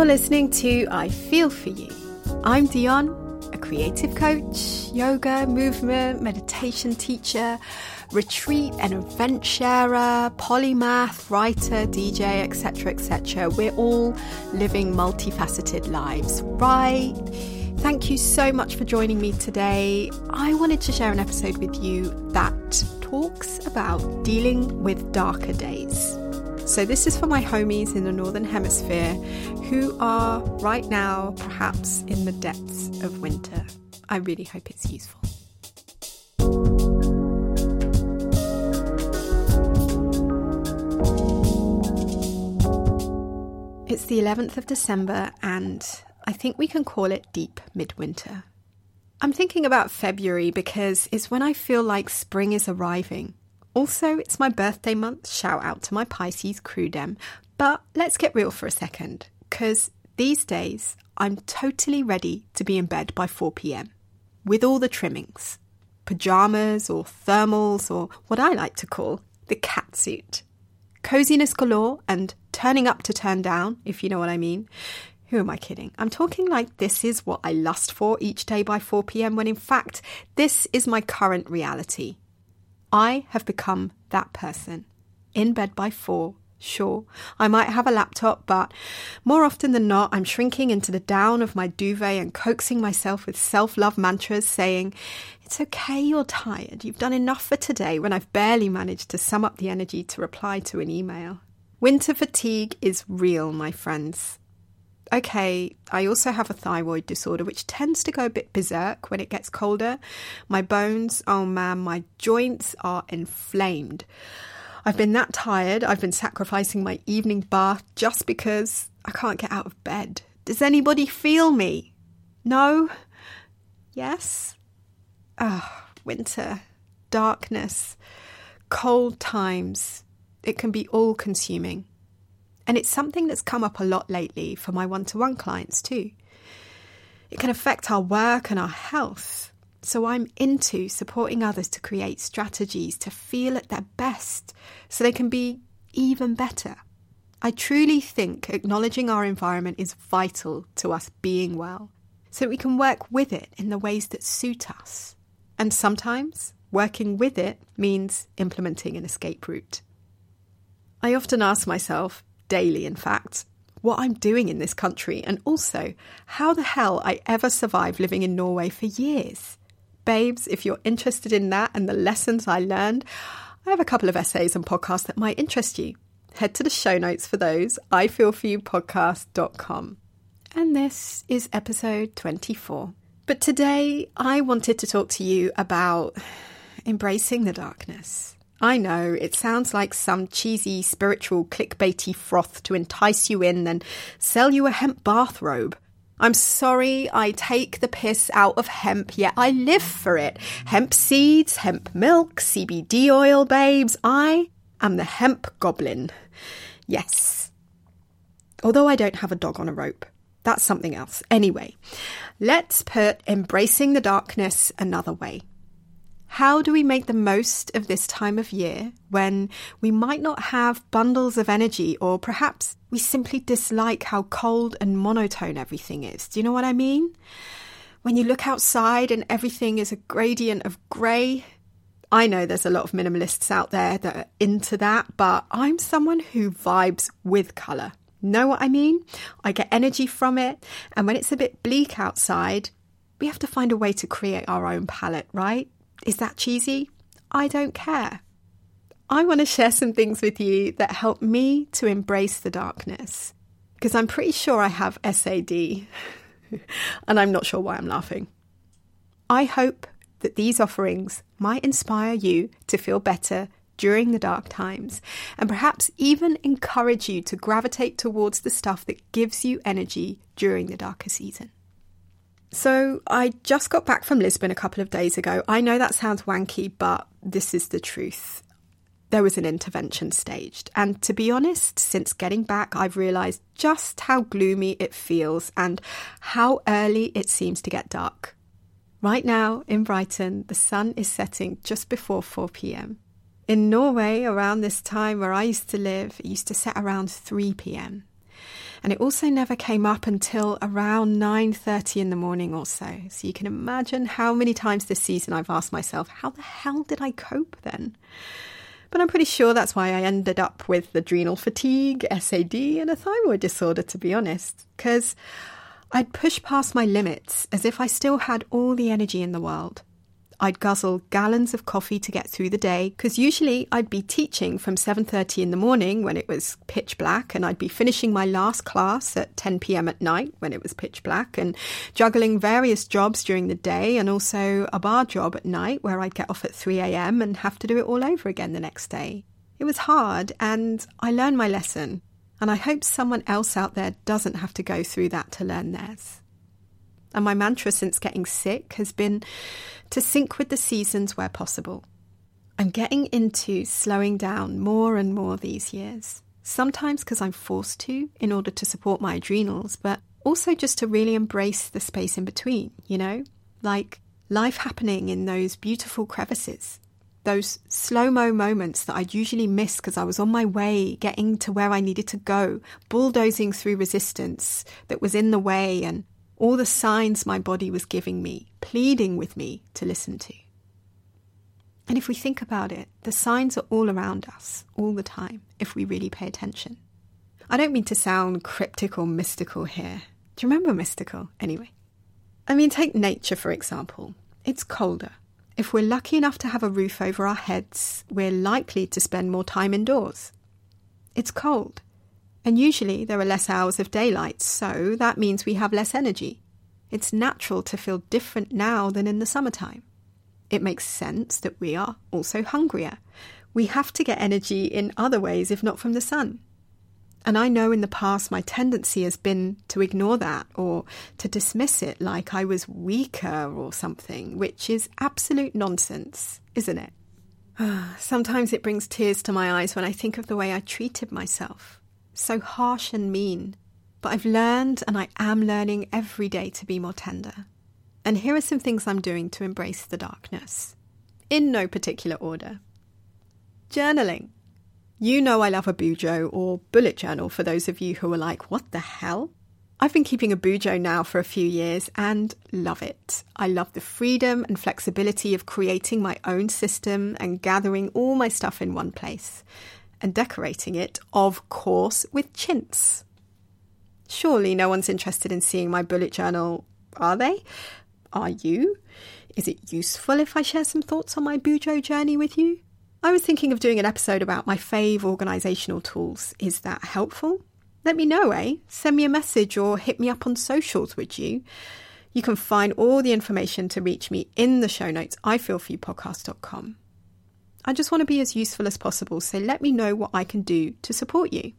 You're listening to I Feel For You. I'm Dion, a creative coach, yoga, movement, meditation teacher, retreat and event sharer, polymath, writer, DJ, etc., etc. We're all living multifaceted lives, right? Thank you so much for joining me today. I wanted to share an episode with you that talks about dealing with darker days. So, this is for my homies in the Northern Hemisphere who are right now perhaps in the depths of winter. I really hope it's useful. It's the 11th of December, and I think we can call it deep midwinter. I'm thinking about February because it's when I feel like spring is arriving. Also, it's my birthday month. Shout out to my Pisces crew dem. But let's get real for a second, because these days I'm totally ready to be in bed by 4 pm with all the trimmings pajamas or thermals or what I like to call the cat suit. Coziness galore and turning up to turn down, if you know what I mean. Who am I kidding? I'm talking like this is what I lust for each day by 4 pm, when in fact, this is my current reality. I have become that person. In bed by four, sure. I might have a laptop, but more often than not, I'm shrinking into the down of my duvet and coaxing myself with self love mantras saying, It's okay, you're tired. You've done enough for today when I've barely managed to sum up the energy to reply to an email. Winter fatigue is real, my friends okay, I also have a thyroid disorder which tends to go a bit berserk when it gets colder. My bones, oh man, my joints are inflamed. I've been that tired, I've been sacrificing my evening bath just because I can't get out of bed. Does anybody feel me? No? Yes? Ah, oh, winter, darkness, cold times. It can be all consuming. And it's something that's come up a lot lately for my one to one clients too. It can affect our work and our health. So I'm into supporting others to create strategies to feel at their best so they can be even better. I truly think acknowledging our environment is vital to us being well so that we can work with it in the ways that suit us. And sometimes working with it means implementing an escape route. I often ask myself daily, in fact, what I'm doing in this country, and also how the hell I ever survived living in Norway for years. Babes, if you're interested in that and the lessons I learned, I have a couple of essays and podcasts that might interest you. Head to the show notes for those, ifeelforyoupodcast.com. And this is episode 24. But today I wanted to talk to you about embracing the darkness. I know, it sounds like some cheesy spiritual clickbaity froth to entice you in and sell you a hemp bathrobe. I'm sorry I take the piss out of hemp, yet I live for it. Hemp seeds, hemp milk, CBD oil, babes. I am the hemp goblin. Yes. Although I don't have a dog on a rope. That's something else. Anyway, let's put embracing the darkness another way. How do we make the most of this time of year when we might not have bundles of energy or perhaps we simply dislike how cold and monotone everything is? Do you know what I mean? When you look outside and everything is a gradient of grey, I know there's a lot of minimalists out there that are into that, but I'm someone who vibes with colour. Know what I mean? I get energy from it, and when it's a bit bleak outside, we have to find a way to create our own palette, right? Is that cheesy? I don't care. I want to share some things with you that help me to embrace the darkness because I'm pretty sure I have SAD and I'm not sure why I'm laughing. I hope that these offerings might inspire you to feel better during the dark times and perhaps even encourage you to gravitate towards the stuff that gives you energy during the darker season. So, I just got back from Lisbon a couple of days ago. I know that sounds wanky, but this is the truth. There was an intervention staged. And to be honest, since getting back, I've realised just how gloomy it feels and how early it seems to get dark. Right now in Brighton, the sun is setting just before 4 pm. In Norway, around this time where I used to live, it used to set around 3 pm. And it also never came up until around 9:30 in the morning or so. So you can imagine how many times this season I've asked myself, how the hell did I cope then? But I'm pretty sure that's why I ended up with adrenal fatigue, SAD, and a thyroid disorder, to be honest. Because I'd push past my limits as if I still had all the energy in the world. I'd guzzle gallons of coffee to get through the day because usually I'd be teaching from 7:30 in the morning when it was pitch black and I'd be finishing my last class at 10 p.m. at night when it was pitch black and juggling various jobs during the day and also a bar job at night where I'd get off at 3 a.m. and have to do it all over again the next day. It was hard and I learned my lesson. And I hope someone else out there doesn't have to go through that to learn theirs. And my mantra since getting sick has been to sync with the seasons where possible. I'm getting into slowing down more and more these years. Sometimes because I'm forced to in order to support my adrenals, but also just to really embrace the space in between, you know? Like life happening in those beautiful crevices, those slow mo moments that I'd usually miss because I was on my way getting to where I needed to go, bulldozing through resistance that was in the way and all the signs my body was giving me, pleading with me to listen to. And if we think about it, the signs are all around us, all the time, if we really pay attention. I don't mean to sound cryptic or mystical here. Do you remember Mystikal, anyway? I mean, take nature, for example. It's colder. If we're lucky enough to have a roof over our heads, we're likely to spend more time indoors. It's cold. And usually there are less hours of daylight, so that means we have less energy. It's natural to feel different now than in the summertime. It makes sense that we are also hungrier. We have to get energy in other ways if not from the sun. And I know in the past my tendency has been to ignore that or to dismiss it like I was weaker or something, which is absolute nonsense, isn't it? Sometimes it brings tears to my eyes when I think of the way I treated myself so harsh and mean. But I've learned and I am learning every day to be more tender. And here are some things I'm doing to embrace the darkness. In no particular order. Journaling. You know I love a bujo or bullet journal for those of you who are like, what the hell? I've been keeping a bujo now for a few years and love it. I love the freedom and flexibility of creating my own system and gathering all my stuff in one place and decorating it, of course, with chintz. Surely no one's interested in seeing my bullet journal, are they? Are you? Is it useful if I share some thoughts on my Bujo journey with you? I was thinking of doing an episode about my fave organisational tools. Is that helpful? Let me know, eh? Send me a message or hit me up on socials, would you? You can find all the information to reach me in the show notes, ifeelforyoupodcast.com. I just want to be as useful as possible, so let me know what I can do to support you.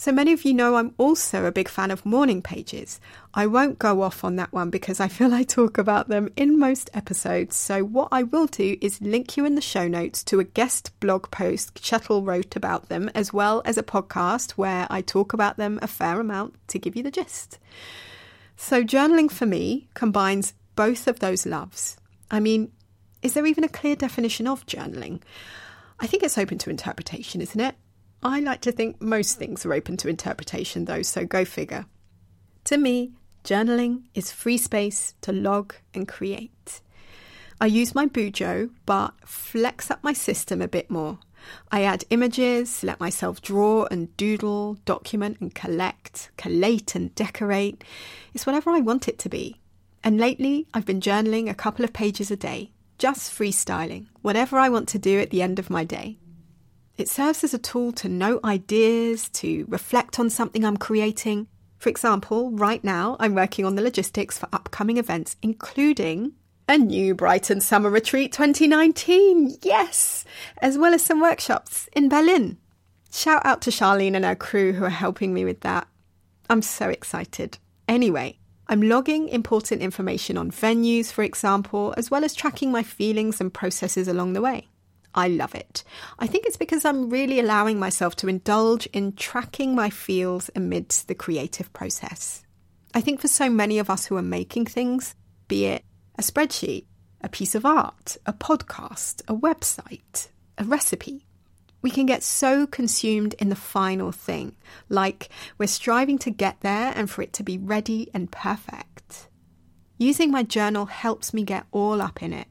So many of you know I'm also a big fan of morning pages. I won't go off on that one because I feel I talk about them in most episodes. So, what I will do is link you in the show notes to a guest blog post Chettle wrote about them, as well as a podcast where I talk about them a fair amount to give you the gist. So, journaling for me combines both of those loves. I mean, is there even a clear definition of journaling? I think it's open to interpretation, isn't it? I like to think most things are open to interpretation, though, so go figure. To me, journaling is free space to log and create. I use my Bujo, but flex up my system a bit more. I add images, let myself draw and doodle, document and collect, collate and decorate. It's whatever I want it to be. And lately, I've been journaling a couple of pages a day just freestyling, whatever I want to do at the end of my day. It serves as a tool to note ideas, to reflect on something I'm creating. For example, right now I'm working on the logistics for upcoming events, including a new Brighton Summer Retreat 2019, yes, as well as some workshops in Berlin. Shout out to Charlene and her crew who are helping me with that. I'm so excited. Anyway, I'm logging important information on venues, for example, as well as tracking my feelings and processes along the way. I love it. I think it's because I'm really allowing myself to indulge in tracking my feels amidst the creative process. I think for so many of us who are making things, be it a spreadsheet, a piece of art, a podcast, a website, a recipe, We can get so consumed in the final thing, like we're striving to get there and for it to be ready and perfect. Using my journal helps me get all up in it.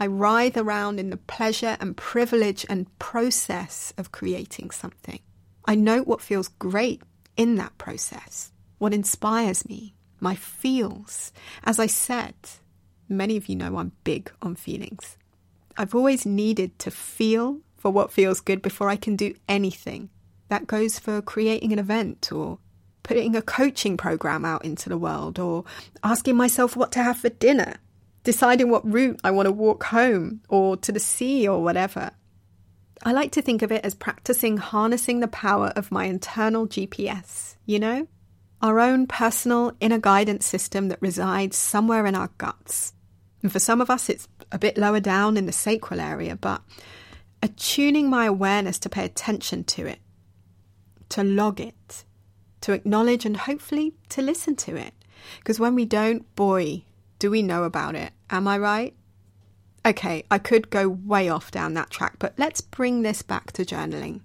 I writhe around in the pleasure and privilege and process of creating something. I note what feels great in that process, what inspires me, my feels. As I said, many of you know I'm big on feelings. I've always needed to feel for what feels good before I can do anything. That goes for creating an event or putting a coaching program out into the world or asking myself what to have for dinner, deciding what route I want to walk home or to the sea or whatever. I like to think of it as practicing harnessing the power of my internal GPS, you know? Our own personal inner guidance system that resides somewhere in our guts. And for some of us, it's a bit lower down in the sacral area, but attuning my awareness to pay attention to it, to log it, to acknowledge and hopefully to listen to it. Because when we don't, boy, do we know about it. Am I right? Okay, I could go way off down that track, but let's bring this back to journaling.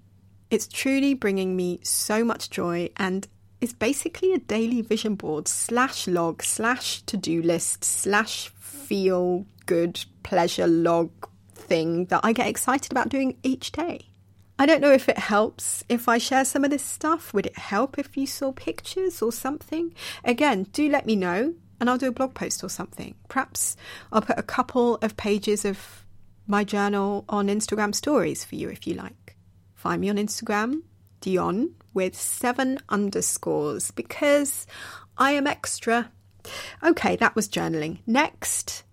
It's truly bringing me so much joy and is basically a daily vision board slash log slash to do list slash feel good pleasure log thing that I get excited about doing each day. I don't know if it helps if I share some of this stuff. Would it help if you saw pictures or something? Again, do let me know and I'll do a blog post or something. Perhaps I'll put a couple of pages of my journal on Instagram stories for you if you like. Find me on Instagram, Dion, with seven underscores because I am extra. Okay, that was journaling. Next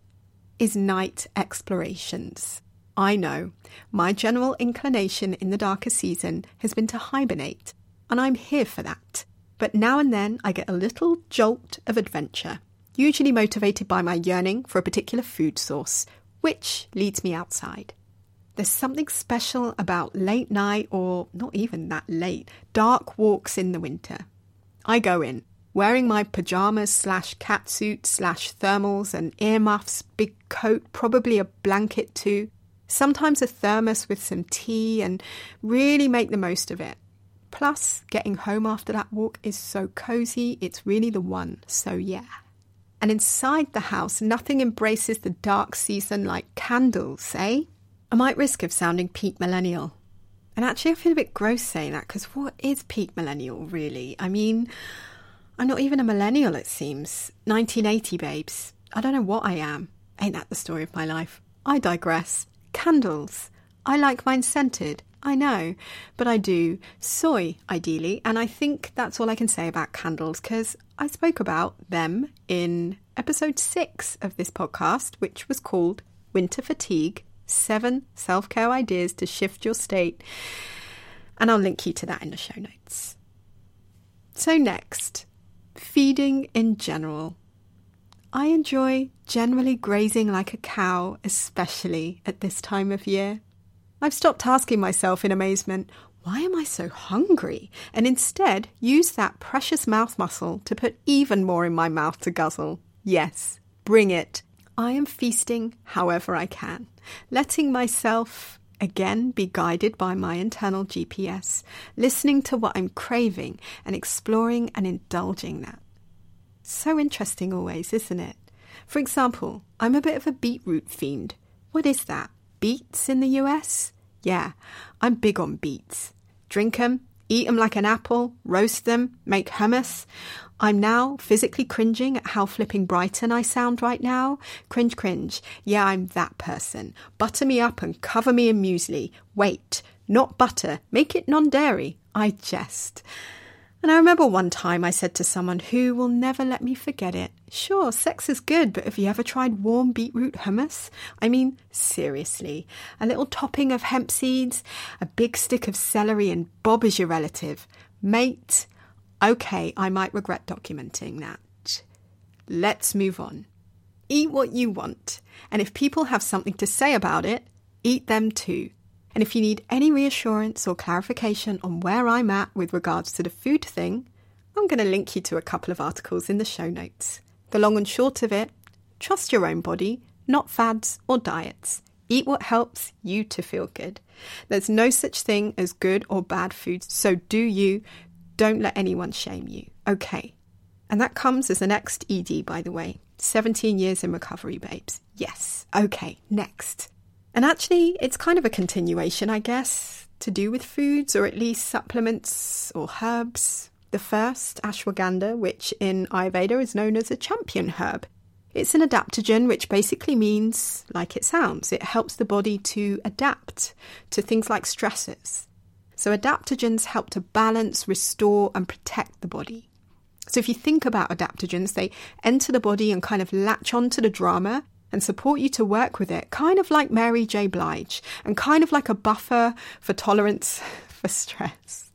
is night explorations. I know my general inclination in the darker season has been to hibernate, and I'm here for that. But now and then I get a little jolt of adventure, usually motivated by my yearning for a particular food source, which leads me outside. There's something special about late night, or not even that late, dark walks in the winter. I go in, wearing my pajamas slash catsuit slash thermals and earmuffs, big coat, probably a blanket too, sometimes a thermos with some tea, and really make the most of it. Plus, getting home after that walk is so cozy, it's really the one, so yeah. And inside the house, nothing embraces the dark season like candles, eh? I might risk of sounding peak millennial. And actually, I feel a bit gross saying that because what is peak millennial really? I mean, I'm not even a millennial, it seems. 1980 babes. I don't know what I am. Ain't that the story of my life? I digress. Candles. I like mine scented. I know, but I do. Soy, ideally, and I think that's all I can say about candles because I spoke about them in episode six of this podcast, which was called Winter Fatigue Seven Self Care Ideas to Shift Your State. And I'll link you to that in the show notes. So, next, feeding in general. I enjoy generally grazing like a cow, especially at this time of year. I've stopped asking myself in amazement, why am I so hungry? And instead use that precious mouth muscle to put even more in my mouth to guzzle. Yes, bring it. I am feasting however I can, letting myself again be guided by my internal GPS, listening to what I'm craving and exploring and indulging that. So interesting, always, isn't it? For example, I'm a bit of a beetroot fiend. What is that? Beets in the US? Yeah, I'm big on beets. Drink 'em, eat 'em like an apple, roast them, make hummus. I'm now physically cringing at how flipping Brighton I sound right now. Cringe, cringe. Yeah, I'm that person. Butter me up and cover me in muesli. Wait, not butter. Make it non dairy. I jest. And I remember one time I said to someone who will never let me forget it, Sure, sex is good, but have you ever tried warm beetroot hummus? I mean, seriously. A little topping of hemp seeds, a big stick of celery, and Bob is your relative. Mate, okay, I might regret documenting that. Let's move on. Eat what you want, and if people have something to say about it, eat them too. And if you need any reassurance or clarification on where I'm at with regards to the food thing, I'm going to link you to a couple of articles in the show notes. The long and short of it trust your own body, not fads or diets. Eat what helps you to feel good. There's no such thing as good or bad food, so do you. Don't let anyone shame you. Okay. And that comes as the next ED, by the way. 17 years in recovery, babes. Yes. Okay, next. And actually, it's kind of a continuation, I guess, to do with foods or at least supplements or herbs. The first, ashwagandha, which in Ayurveda is known as a champion herb. It's an adaptogen, which basically means, like it sounds, it helps the body to adapt to things like stresses. So, adaptogens help to balance, restore, and protect the body. So, if you think about adaptogens, they enter the body and kind of latch onto the drama and support you to work with it, kind of like Mary J. Blige, and kind of like a buffer for tolerance for stress.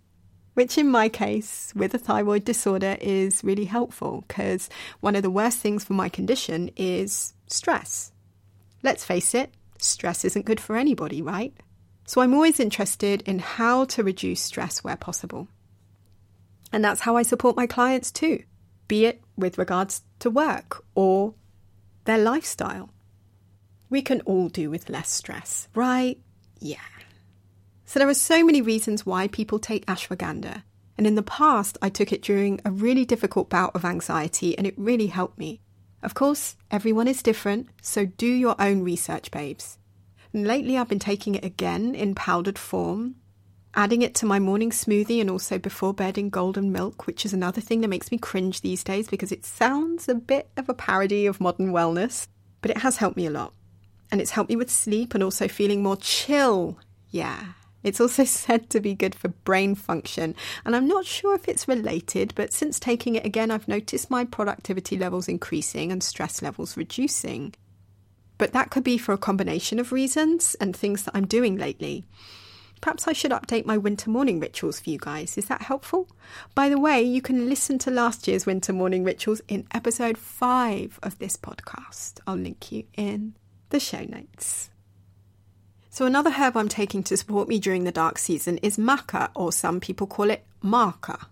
Which, in my case, with a thyroid disorder, is really helpful because one of the worst things for my condition is stress. Let's face it, stress isn't good for anybody, right? So I'm always interested in how to reduce stress where possible. And that's how I support my clients too, be it with regards to work or their lifestyle. We can all do with less stress, right? Yeah. So there are so many reasons why people take ashwagandha. And in the past, I took it during a really difficult bout of anxiety and it really helped me. Of course, everyone is different, so do your own research, babes. And lately, I've been taking it again in powdered form, adding it to my morning smoothie and also before bed in golden milk, which is another thing that makes me cringe these days because it sounds a bit of a parody of modern wellness, but it has helped me a lot. And it's helped me with sleep and also feeling more chill. Yeah, it's also said to be good for brain function, and I'm not sure if it's related, but since taking it again, I've noticed my productivity levels increasing and stress levels reducing. But that could be for a combination of reasons and things that I'm doing lately. Perhaps I should update my winter morning rituals for you guys. Is that helpful? By the way, you can listen to last year's winter morning rituals in episode 5 of this podcast. I'll link you in the show notes. So, another herb I'm taking to support me during the dark season is maca, or some people call it maca.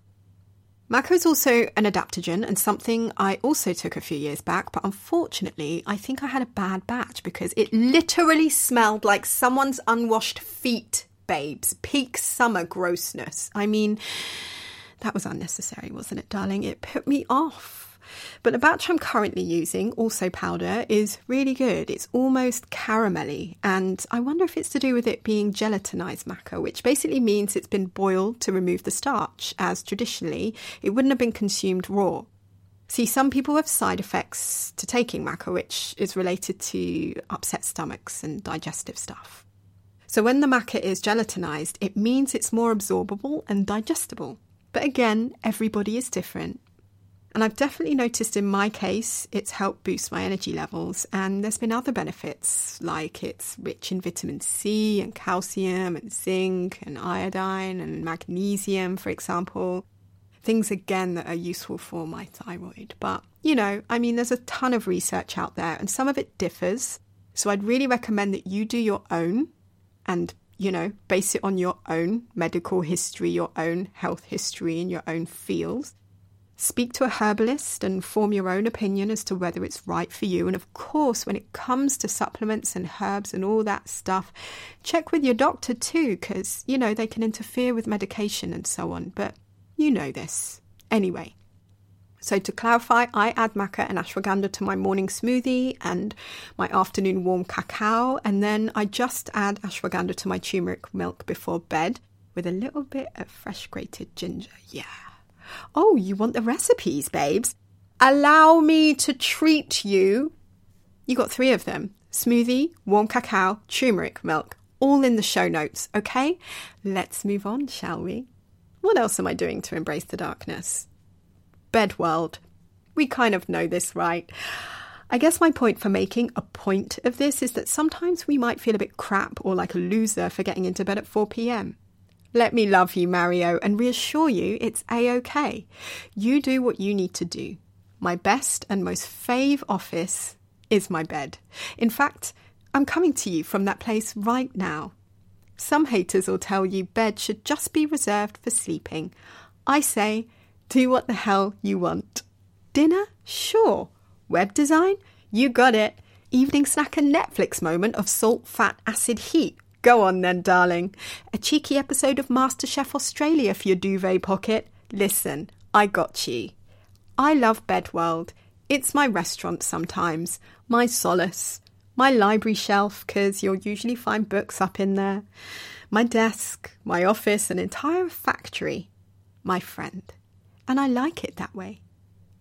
Maca is also an adaptogen and something I also took a few years back, but unfortunately, I think I had a bad batch because it literally smelled like someone's unwashed feet, babes. Peak summer grossness. I mean, that was unnecessary, wasn't it, darling? It put me off. But the batch I'm currently using, also powder, is really good. It's almost caramelly, and I wonder if it's to do with it being gelatinized maca, which basically means it's been boiled to remove the starch, as traditionally it wouldn't have been consumed raw. See, some people have side effects to taking maca, which is related to upset stomachs and digestive stuff. So when the maca is gelatinized, it means it's more absorbable and digestible. But again, everybody is different. And I've definitely noticed in my case, it's helped boost my energy levels. And there's been other benefits, like it's rich in vitamin C and calcium and zinc and iodine and magnesium, for example. Things again that are useful for my thyroid. But, you know, I mean, there's a ton of research out there and some of it differs. So I'd really recommend that you do your own and, you know, base it on your own medical history, your own health history in your own field Speak to a herbalist and form your own opinion as to whether it's right for you. And of course, when it comes to supplements and herbs and all that stuff, check with your doctor too, because, you know, they can interfere with medication and so on. But you know this. Anyway. So, to clarify, I add maca and ashwagandha to my morning smoothie and my afternoon warm cacao, and then I just add ashwagandha to my turmeric milk before bed with a little bit of fresh grated ginger. Yeah. Oh, you want the recipes, babes? Allow me to treat you. You got three of them smoothie, warm cacao, turmeric milk, all in the show notes, okay? Let's move on, shall we? What else am I doing to embrace the darkness? Bed world. We kind of know this, right? I guess my point for making a point of this is that sometimes we might feel a bit crap or like a loser for getting into bed at 4 pm. Let me love you, Mario, and reassure you it's A OK. You do what you need to do. My best and most fave office is my bed. In fact, I'm coming to you from that place right now. Some haters will tell you bed should just be reserved for sleeping. I say, do what the hell you want. Dinner? Sure. Web design? You got it. Evening snack and Netflix moment of salt, fat, acid, heat. Go on then, darling. A cheeky episode of MasterChef Australia for your duvet pocket. Listen, I got you. I love Bedworld. It's my restaurant sometimes, my solace, my library shelf, because you'll usually find books up in there, my desk, my office, an entire factory, my friend. And I like it that way.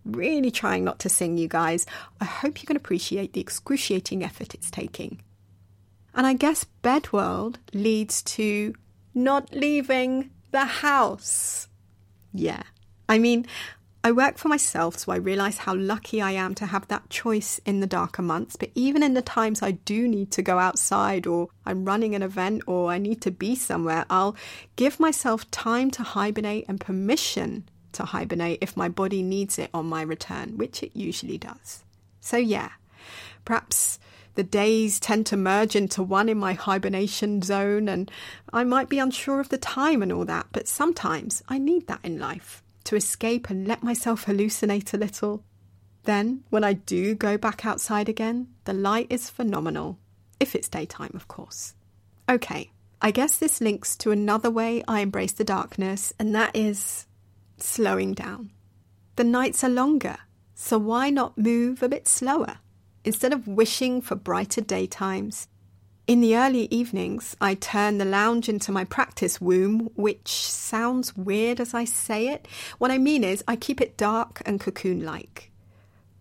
Really trying not to sing, you guys. I hope you can appreciate the excruciating effort it's taking. And I guess Bedworld leads to not leaving the house. Yeah. I mean, I work for myself, so I realise how lucky I am to have that choice in the darker months. But even in the times I do need to go outside, or I'm running an event, or I need to be somewhere, I'll give myself time to hibernate and permission to hibernate if my body needs it on my return, which it usually does. So, yeah, perhaps the days tend to merge into one in my hibernation zone, and I might be unsure of the time and all that, but sometimes I need that in life to escape and let myself hallucinate a little. Then, when I do go back outside again, the light is phenomenal. If it's daytime, of course. Okay, I guess this links to another way I embrace the darkness, and that is slowing down. The nights are longer, so why not move a bit slower? Instead of wishing for brighter daytimes, in the early evenings, I turn the lounge into my practice womb, which sounds weird as I say it. What I mean is, I keep it dark and cocoon like.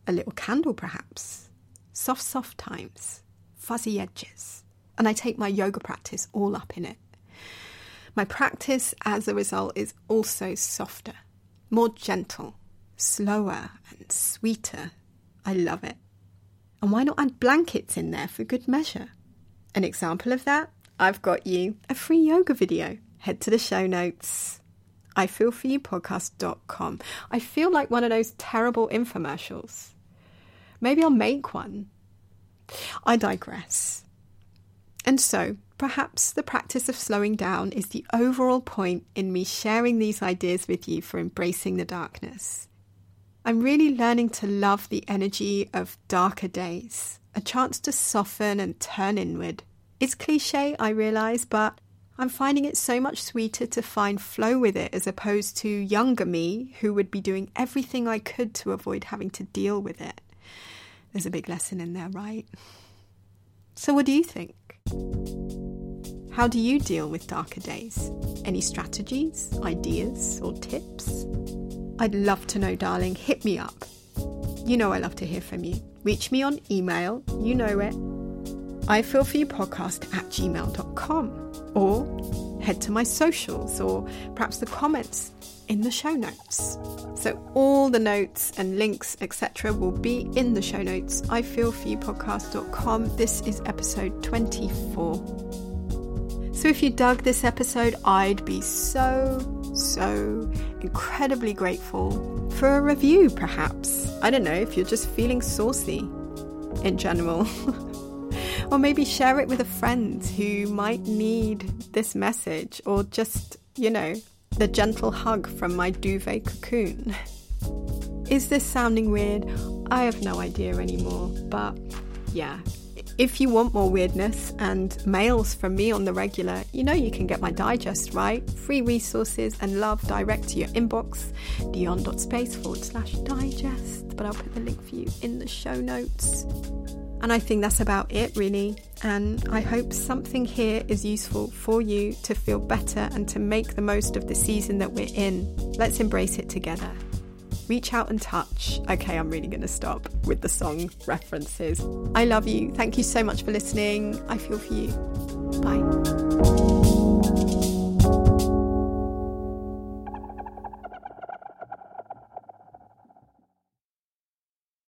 A little candle, perhaps. Soft, soft times. Fuzzy edges. And I take my yoga practice all up in it. My practice, as a result, is also softer, more gentle, slower, and sweeter. I love it. And why not add blankets in there for good measure? An example of that, I've got you a free yoga video. Head to the show notes. I feel for you podcast.com. I feel like one of those terrible infomercials. Maybe I'll make one. I digress. And so, perhaps the practice of slowing down is the overall point in me sharing these ideas with you for embracing the darkness. I'm really learning to love the energy of darker days, a chance to soften and turn inward. It's cliche, I realise, but I'm finding it so much sweeter to find flow with it as opposed to younger me who would be doing everything I could to avoid having to deal with it. There's a big lesson in there, right? So, what do you think? How do you deal with darker days? Any strategies, ideas, or tips? I'd love to know, darling. Hit me up. You know I love to hear from you. Reach me on email, you know it. I feel for you podcast at gmail.com or head to my socials or perhaps the comments in the show notes. So all the notes and links, etc., will be in the show notes. I feel for you podcast.com. This is episode 24. So if you dug this episode, I'd be so, so incredibly grateful for a review, perhaps. I don't know if you're just feeling saucy in general. or maybe share it with a friend who might need this message or just, you know, the gentle hug from my duvet cocoon. Is this sounding weird? I have no idea anymore, but yeah, if you want more weirdness and mails from me on the regular, you know you can get my digest, right? Free resources and love direct to your inbox, dion.space forward slash digest. But I'll put the link for you in the show notes. And I think that's about it, really. And I hope something here is useful for you to feel better and to make the most of the season that we're in. Let's embrace it together reach out and touch. Okay, I'm really going to stop with the song references. I love you. Thank you so much for listening. I feel for you. Bye.